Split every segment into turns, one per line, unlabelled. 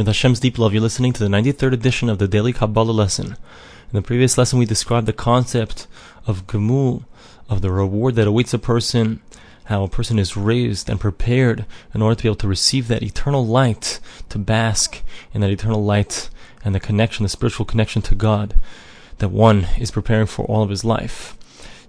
With Hashem's deep love, you're listening to the 93rd edition of the Daily Kabbalah lesson. In the previous lesson, we described the concept of Gemul, of the reward that awaits a person, how a person is raised and prepared in order to be able to receive that eternal light, to bask in that eternal light and the connection, the spiritual connection to God that one is preparing for all of his life.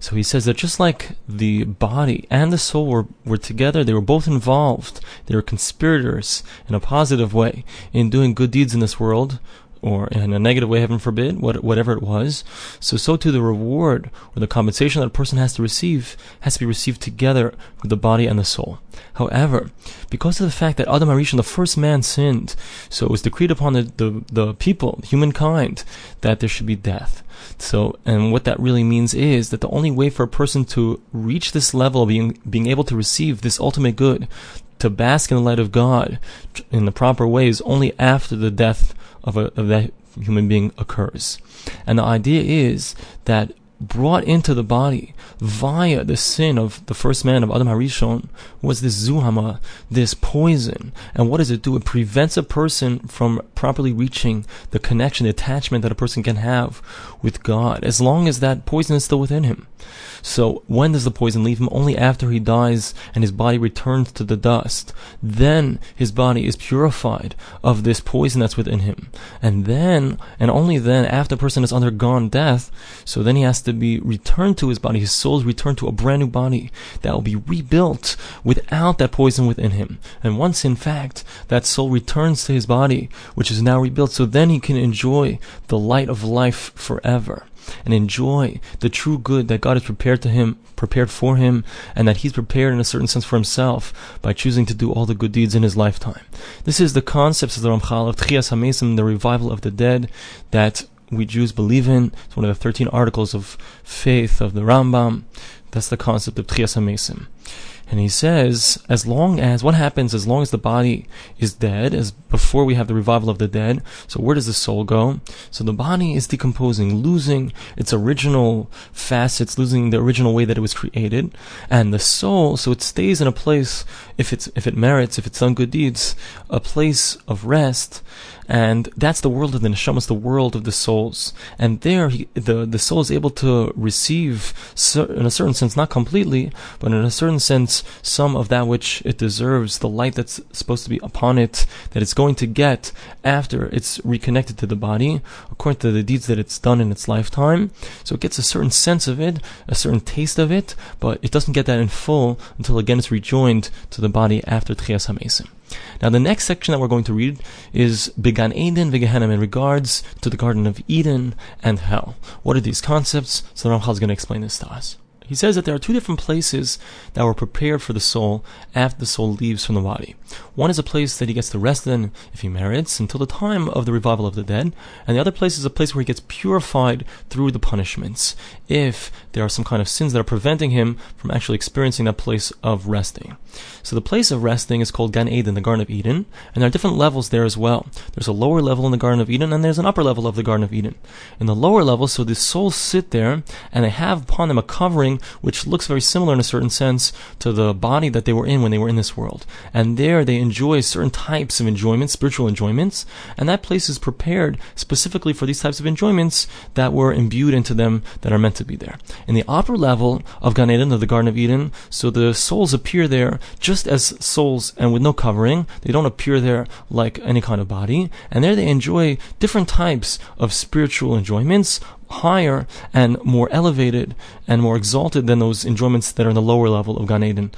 So he says that just like the body and the soul were, were together, they were both involved. They were conspirators in a positive way in doing good deeds in this world, or in a negative way, heaven forbid, what, whatever it was. So, so too the reward or the compensation that a person has to receive has to be received together with the body and the soul. However, because of the fact that Adam Harishon, the first man, sinned, so it was decreed upon the, the, the people, humankind, that there should be death. So, and what that really means is that the only way for a person to reach this level of being, being able to receive this ultimate good, to bask in the light of God in the proper ways only after the death of, a, of that human being occurs. And the idea is that brought into the body via the sin of the first man of Adam Harishon was this zuhama, this poison. And what does it do? It prevents a person from properly reaching the connection, the attachment that a person can have with God, as long as that poison is still within him. So when does the poison leave him? Only after he dies and his body returns to the dust. Then his body is purified of this poison that's within him. And then, and only then, after a person has undergone death, so then he has to be returned to his body. His soul is returned to a brand new body that will be rebuilt without that poison within him. And once, in fact, that soul returns to his body, which is now rebuilt, so then he can enjoy the light of life forever and enjoy the true good that God has prepared to him, prepared for him, and that he's prepared in a certain sense for himself by choosing to do all the good deeds in his lifetime. This is the concepts of the Ramchal of Tchias HaMesim, the revival of the dead, that we Jews believe in. It's one of the 13 articles of faith of the Rambam. That's the concept of Tchias HaMesim. And he says, as long as, what happens as long as the body is dead, as before we have the revival of the dead, so where does the soul go? So the body is decomposing, losing its original facets, losing the original way that it was created. And the soul, so it stays in a place, if it's, if it merits, if it's done good deeds, a place of rest, and that's the world of the neshamas, the world of the souls. And there, he, the the soul is able to receive, in a certain sense, not completely, but in a certain sense, some of that which it deserves, the light that's supposed to be upon it, that it's going to get after it's reconnected to the body, according to the deeds that it's done in its lifetime. So it gets a certain sense of it, a certain taste of it, but it doesn't get that in full until again it's rejoined to the body after Tchias HaMesim. Now, the next section that we're going to read is Began Eden Vegehenim in regards to the Garden of Eden and hell. What are these concepts? So Ramchal is going to explain this to us. He says that there are two different places that were prepared for the soul after the soul leaves from the body. One is a place that he gets to rest in if he merits until the time of the revival of the dead, and the other place is a place where he gets purified through the punishments if there are some kind of sins that are preventing him from actually experiencing that place of resting. So the place of resting is called Gan Eden, the Garden of Eden, and there are different levels there as well. There's a lower level in the Garden of Eden, and there's an upper level of the Garden of Eden. In the lower level, so the souls sit there, and they have upon them a covering which looks very similar in a certain sense to the body that they were in when they were in this world. And there they enjoy certain types of enjoyments, spiritual enjoyments, and that place is prepared specifically for these types of enjoyments that were imbued into them that are meant to be there. In the upper level of Gan Eden, of the Garden of Eden, so the souls appear there just as souls and with no covering. They don't appear there like any kind of body. And there they enjoy different types of spiritual enjoyments, higher and more elevated and more exalted than those enjoyments that are in the lower level of Gan Eden.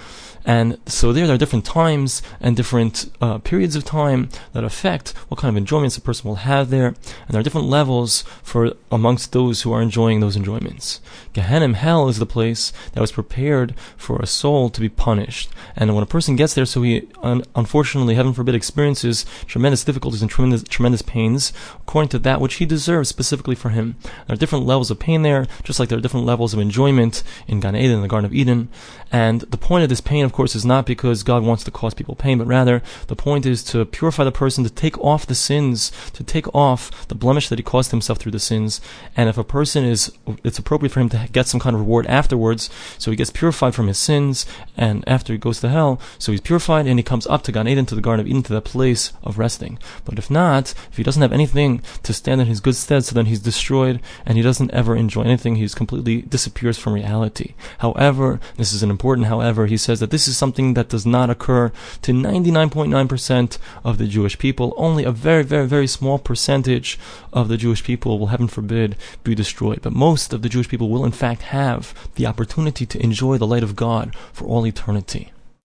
And so there, there are different times and different uh, periods of time that affect what kind of enjoyments a person will have there. And there are different levels for amongst those who are enjoying those enjoyments. Gehenna, hell, is the place that was prepared for a soul to be punished. And when a person gets there, so he un- unfortunately, heaven forbid, experiences tremendous difficulties and tremendous, tremendous pains according to that which he deserves specifically for him. There are different levels of pain there, just like there are different levels of enjoyment in Gan Eden, the Garden of Eden. And the point of this pain, of course, is not because God wants to cause people pain, but rather the point is to purify the person, to take off the sins, to take off the blemish that he caused himself through the sins. And if a person is, it's appropriate for him to get some kind of reward afterwards, so he gets purified from his sins, and after he goes to hell, so he's purified and he comes up to Gan Eden, to the Garden of Eden, to that place of resting. But if not, if he doesn't have anything to stand in his good stead, so then he's destroyed and he doesn't ever enjoy anything. He's completely disappears from reality. However, this is an important however, he says that this is something that does not occur to 99.9% of the Jewish people. Only a very, very, very small percentage of the Jewish people will, heaven forbid, be destroyed. But most of the Jewish people will in fact have the opportunity to enjoy the light of God for all eternity.